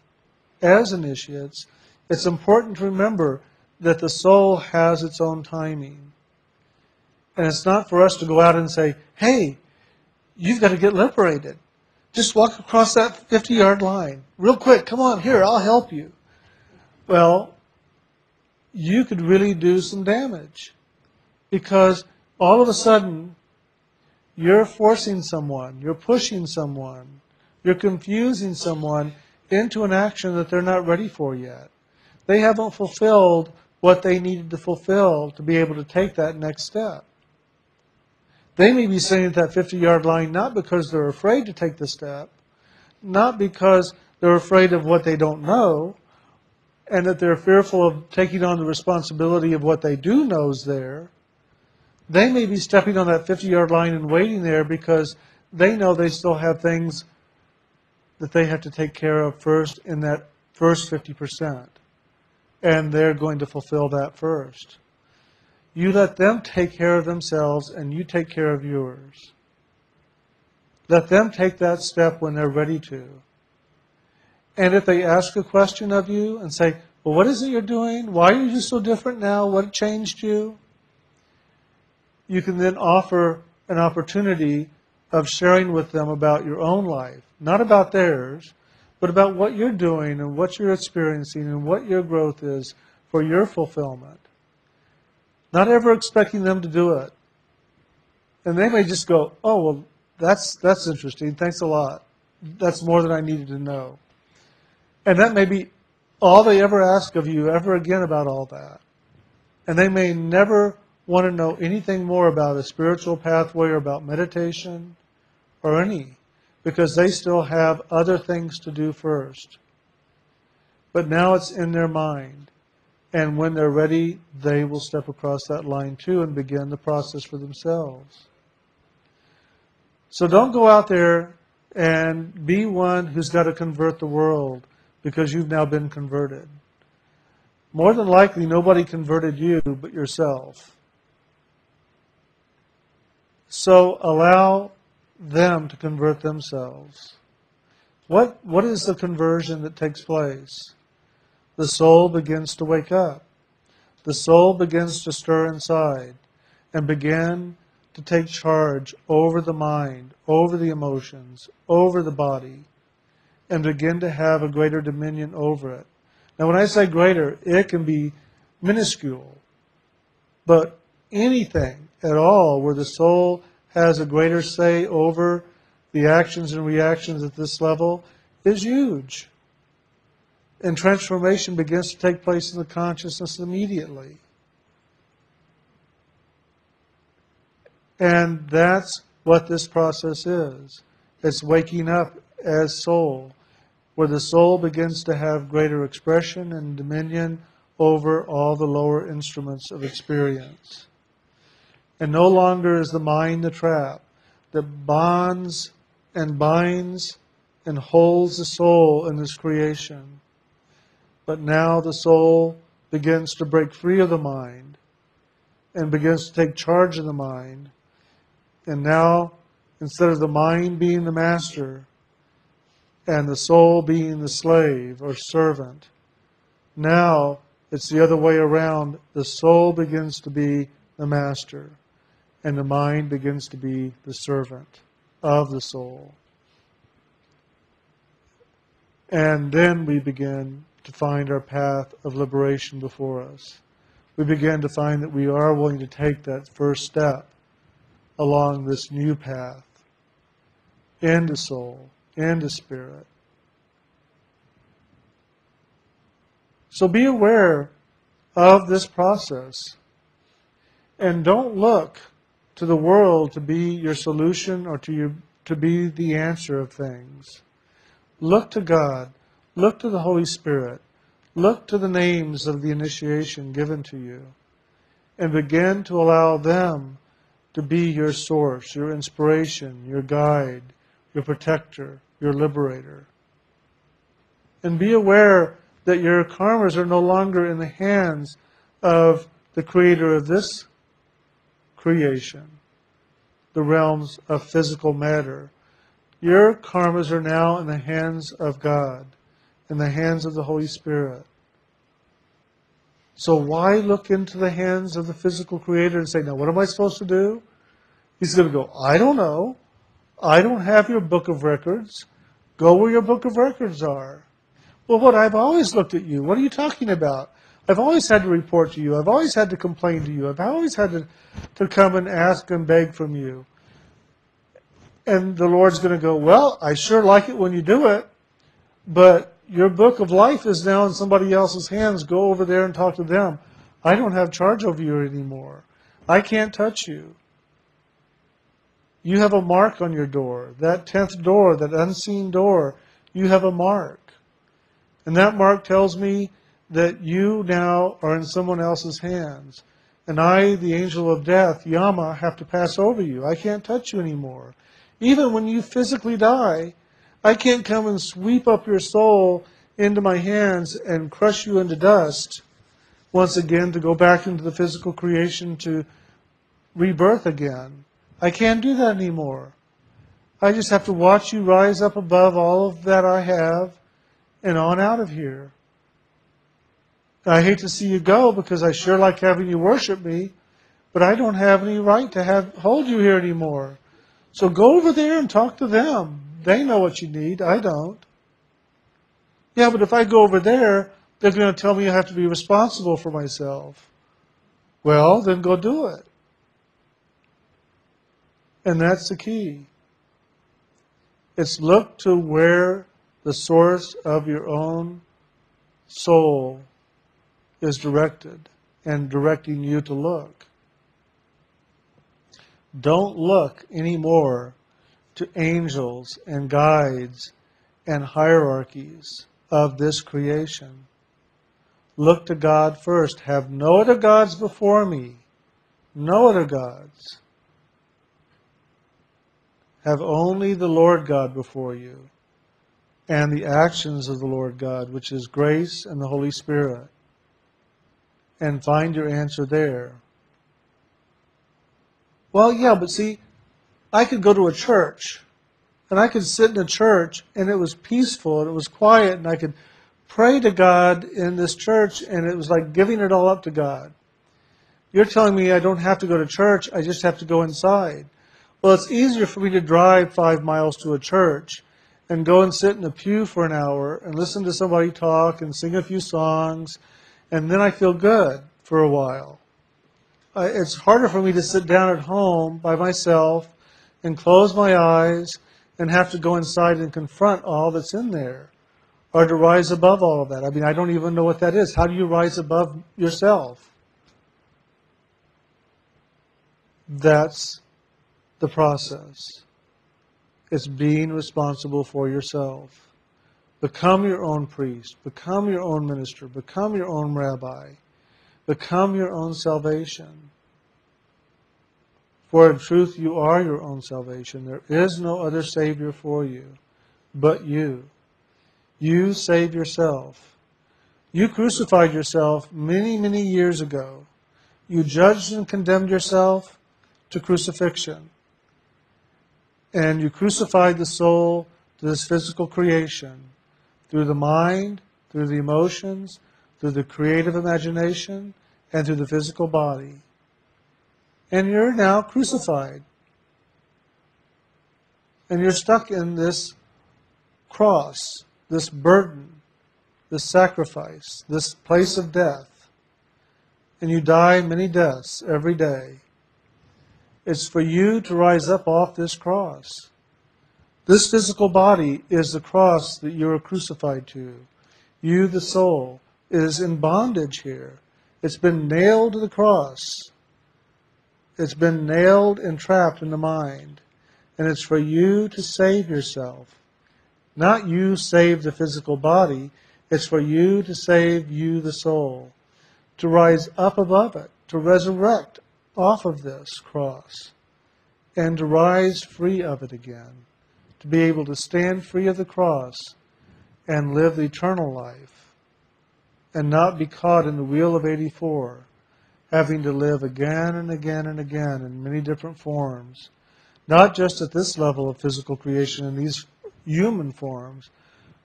as initiates, it's important to remember that the soul has its own timing. And it's not for us to go out and say, hey, you've got to get liberated. Just walk across that 50 yard line. Real quick, come on, here, I'll help you. Well, you could really do some damage. Because all of a sudden, you're forcing someone, you're pushing someone, you're confusing someone into an action that they're not ready for yet. They haven't fulfilled what they needed to fulfill to be able to take that next step. They may be sitting at that 50 yard line not because they're afraid to take the step, not because they're afraid of what they don't know, and that they're fearful of taking on the responsibility of what they do know is there. They may be stepping on that 50 yard line and waiting there because they know they still have things that they have to take care of first in that first 50%. And they're going to fulfill that first. You let them take care of themselves and you take care of yours. Let them take that step when they're ready to. And if they ask a question of you and say, Well, what is it you're doing? Why are you so different now? What changed you? You can then offer an opportunity of sharing with them about your own life, not about theirs, but about what you're doing and what you're experiencing and what your growth is for your fulfillment. Not ever expecting them to do it. And they may just go, oh, well, that's, that's interesting. Thanks a lot. That's more than I needed to know. And that may be all they ever ask of you ever again about all that. And they may never want to know anything more about a spiritual pathway or about meditation or any, because they still have other things to do first. But now it's in their mind. And when they're ready, they will step across that line too and begin the process for themselves. So don't go out there and be one who's got to convert the world because you've now been converted. More than likely, nobody converted you but yourself. So allow them to convert themselves. What, what is the conversion that takes place? The soul begins to wake up. The soul begins to stir inside and begin to take charge over the mind, over the emotions, over the body. and begin to have a greater dominion over it. Now, when I say greater, it can be minuscule, but anything at all where the soul has a greater say over the actions and reactions at this level is huge. And transformation begins to take place in the consciousness immediately. And that's what this process is. It's waking up as soul, where the soul begins to have greater expression and dominion over all the lower instruments of experience. And no longer is the mind the trap that bonds and binds and holds the soul in this creation. But now the soul begins to break free of the mind and begins to take charge of the mind. And now, instead of the mind being the master and the soul being the slave or servant, now it's the other way around. The soul begins to be the master and the mind begins to be the servant of the soul. And then we begin to find our path of liberation before us. We begin to find that we are willing to take that first step along this new path into soul, into spirit. So be aware of this process. And don't look to the world to be your solution or to, your, to be the answer of things. Look to God. Look to the Holy Spirit. Look to the names of the initiation given to you. And begin to allow them to be your source, your inspiration, your guide, your protector, your liberator. And be aware that your karmas are no longer in the hands of the creator of this creation, the realms of physical matter. Your karmas are now in the hands of God, in the hands of the Holy Spirit. So why look into the hands of the physical creator and say, now what am I supposed to do? He's going to go, I don't know. I don't have your book of records. Go where your book of records are. Well, what? I've always looked at you. What are you talking about? I've always had to report to you. I've always had to complain to you. I've always had to, to come and ask and beg from you. And the Lord's going to go, Well, I sure like it when you do it, but your book of life is now in somebody else's hands. Go over there and talk to them. I don't have charge over you anymore. I can't touch you. You have a mark on your door. That tenth door, that unseen door, you have a mark. And that mark tells me that you now are in someone else's hands. And I, the angel of death, Yama, have to pass over you. I can't touch you anymore. Even when you physically die, I can't come and sweep up your soul into my hands and crush you into dust once again to go back into the physical creation to rebirth again. I can't do that anymore. I just have to watch you rise up above all of that I have and on out of here. I hate to see you go because I sure like having you worship me, but I don't have any right to have hold you here anymore. So go over there and talk to them. They know what you need. I don't. Yeah, but if I go over there, they're going to tell me I have to be responsible for myself. Well, then go do it. And that's the key. It's look to where the source of your own soul is directed and directing you to look. Don't look anymore to angels and guides and hierarchies of this creation. Look to God first. Have no other gods before me. No other gods. Have only the Lord God before you and the actions of the Lord God, which is grace and the Holy Spirit, and find your answer there. Well, yeah, but see, I could go to a church, and I could sit in a church, and it was peaceful, and it was quiet, and I could pray to God in this church, and it was like giving it all up to God. You're telling me I don't have to go to church, I just have to go inside. Well, it's easier for me to drive five miles to a church and go and sit in a pew for an hour and listen to somebody talk and sing a few songs, and then I feel good for a while. I, it's harder for me to sit down at home by myself and close my eyes and have to go inside and confront all that's in there or to rise above all of that. I mean, I don't even know what that is. How do you rise above yourself? That's the process. It's being responsible for yourself. Become your own priest. Become your own minister. Become your own rabbi. Become your own salvation. For in truth, you are your own salvation. There is no other Savior for you but you. You save yourself. You crucified yourself many, many years ago. You judged and condemned yourself to crucifixion. And you crucified the soul to this physical creation through the mind, through the emotions, through the creative imagination, and through the physical body. And you're now crucified. And you're stuck in this cross, this burden, this sacrifice, this place of death. And you die many deaths every day. It's for you to rise up off this cross. This physical body is the cross that you are crucified to. You, the soul, is in bondage here. It's been nailed to the cross. It's been nailed and trapped in the mind. And it's for you to save yourself. Not you save the physical body. It's for you to save you, the soul. To rise up above it. To resurrect off of this cross. And to rise free of it again. To be able to stand free of the cross and live the eternal life. And not be caught in the wheel of 84 having to live again and again and again in many different forms, not just at this level of physical creation in these human forms,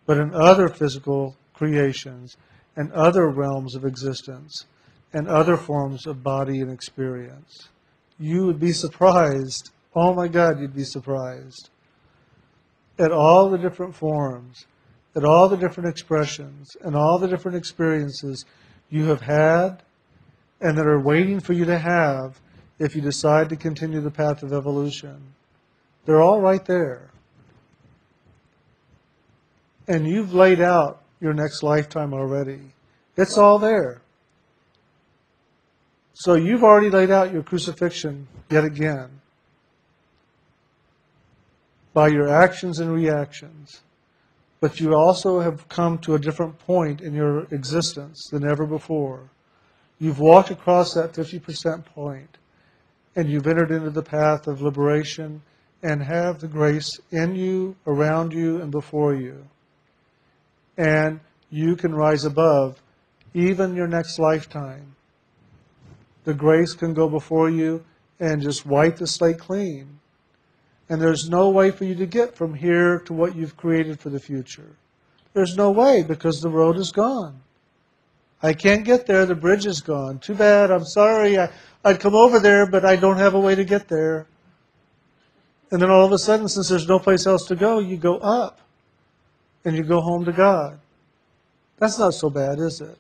but in other physical creations and other realms of existence and other forms of body and experience. You would be surprised. Oh my God, you'd be surprised at all the different forms, at all the different expressions, and all the different experiences you have had and that are waiting for you to have if you decide to continue the path of evolution. They're all right there. And you've laid out your next lifetime already. It's all there. So you've already laid out your crucifixion yet again by your actions and reactions. But you also have come to a different point in your existence than ever before. You've walked across that 50% point and you've entered into the path of liberation and have the grace in you, around you, and before you. And you can rise above even your next lifetime. The grace can go before you and just wipe the slate clean. And there's no way for you to get from here to what you've created for the future. There's no way because the road is gone. I can't get there. The bridge is gone. Too bad. I'm sorry. I, I'd come over there, but I don't have a way to get there. And then all of a sudden, since there's no place else to go, you go up and you go home to God. That's not so bad, is it?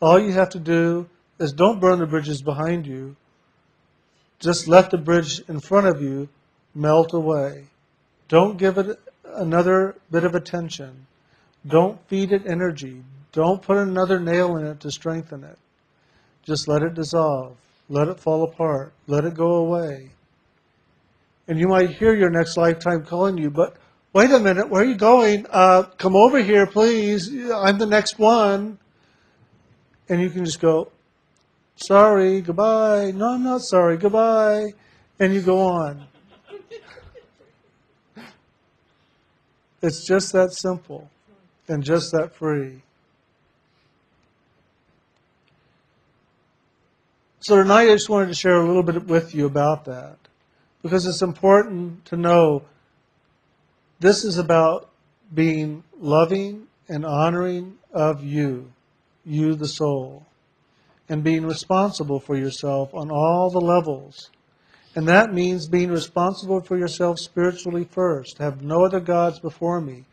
All you have to do is don't burn the bridges behind you. Just let the bridge in front of you melt away. Don't give it another bit of attention. Don't feed it energy. Don't put another nail in it to strengthen it. Just let it dissolve. Let it fall apart. Let it go away. And you might hear your next lifetime calling you, but wait a minute, where are you going? Uh, come over here, please. I'm the next one. And you can just go, sorry, goodbye. No, I'm not sorry, goodbye. And you go on. It's just that simple and just that free. So tonight I just wanted to share a little bit with you about that because it's important to know this is about being loving and honoring of you, you the soul, and being responsible for yourself on all the levels. And that means being responsible for yourself spiritually first. Have no other gods before me.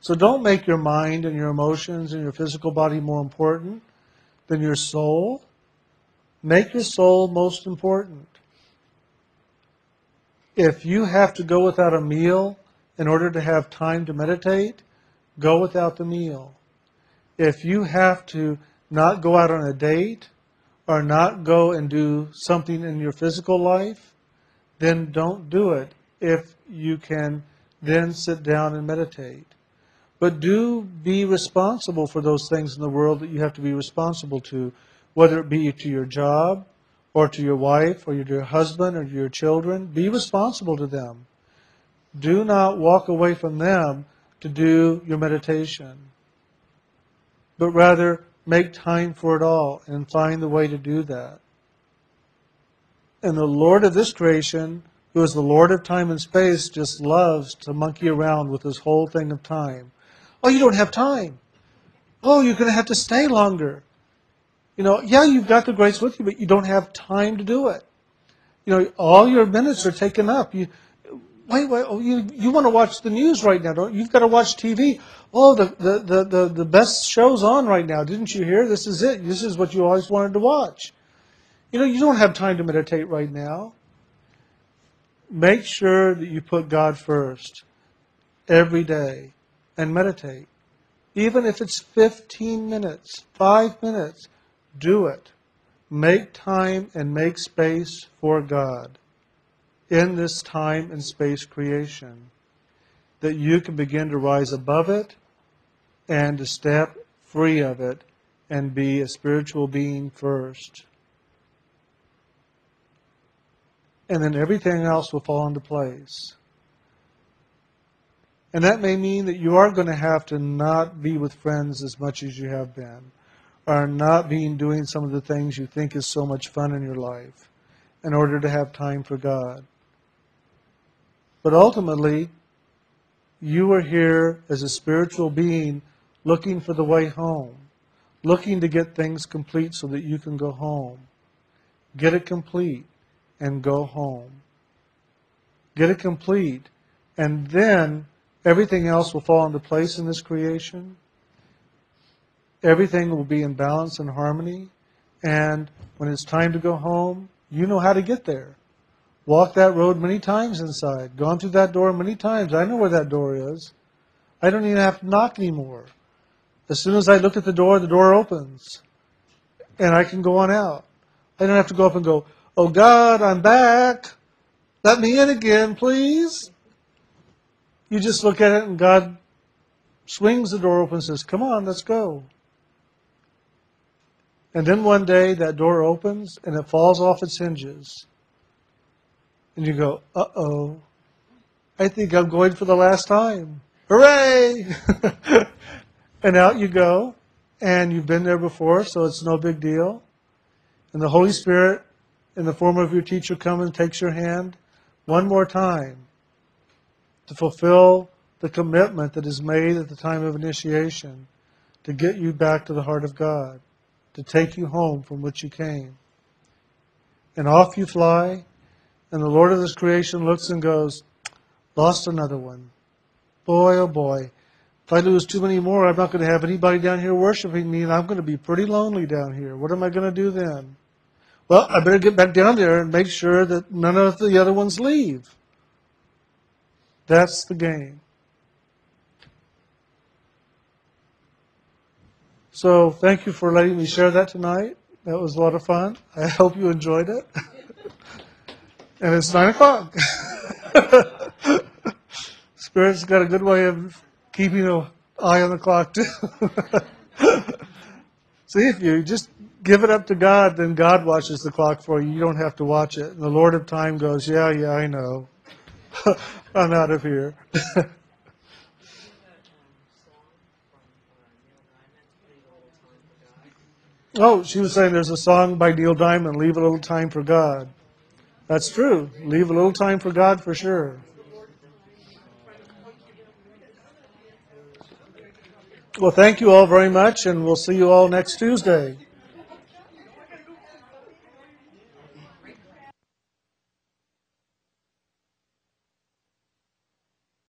So don't make your mind and your emotions and your physical body more important than your soul. Make your soul most important. If you have to go without a meal in order to have time to meditate, go without the meal. If you have to not go out on a date or not go and do something in your physical life, then don't do it if you can then sit down and meditate. But do be responsible for those things in the world that you have to be responsible to, whether it be to your job or to your wife or your husband or your children. Be responsible to them. Do not walk away from them to do your meditation, but rather make time for it all and find the way to do that. And the Lord of this creation, who is the Lord of time and space, just loves to monkey around with this whole thing of time. Oh, you don't have time. Oh, you're going to have to stay longer. You know, yeah, you've got the grace with you, but you don't have time to do it. You know, all your minutes are taken up. You, wait, wait, oh, you, you want to watch the news right now, don't you? You've got to watch TV. Oh, the, the, the, the, the best show's on right now. Didn't you hear? This is it. This is what you always wanted to watch. You know, you don't have time to meditate right now. Make sure that you put God first every day and meditate. Even if it's 15 minutes, 5 minutes, do it. Make time and make space for God in this time and space creation. That you can begin to rise above it and to step free of it and be a spiritual being first. And then everything else will fall into place. And that may mean that you are going to have to not be with friends as much as you have been, or not being doing some of the things you think is so much fun in your life in order to have time for God. But ultimately, you are here as a spiritual being looking for the way home, looking to get things complete so that you can go home. Get it complete and go home. Get it complete, and then everything else will fall into place in this creation. Everything will be in balance and harmony. And when it's time to go home, you know how to get there. Walked that road many times inside, gone through that door many times. I know where that door is. I don't even have to knock anymore. As soon as I look at the door, the door opens. And I can go on out. I don't have to go up and go, Oh God, I'm back. Let me in again, please. You just look at it and God swings the door open and says, Come on, let's go. And then one day that door opens and it falls off its hinges. And you go, Uh oh, I think I'm going for the last time. Hooray! and out you go. And you've been there before, so it's no big deal. And the Holy Spirit in the form of your teacher comes and takes your hand one more time to fulfill the commitment that is made at the time of initiation to get you back to the heart of God, to take you home from which you came. And off you fly, and the Lord of this creation looks and goes, Lost another one. Boy, oh boy. If I lose too many more, I'm not going to have anybody down here worshiping me, and I'm going to be pretty lonely down here. What am I going to do then? Well, I better get back down there and make sure that none of the other ones leave. That's the game. So thank you for letting me share that tonight. That was a lot of fun. I hope you enjoyed it. and it's nine o'clock. Spirit's got a good way of keeping an eye on the clock too. See, if you just give it up to God, then God watches the clock for you. You don't have to watch it. And the Lord of time goes, Yeah, yeah, I know. I'm out of here. oh, she was saying there's a song by Neil Diamond, Leave a Little Time for God. That's true. Leave a little time for God for sure. Well, thank you all very much, and we'll see you all next Tuesday.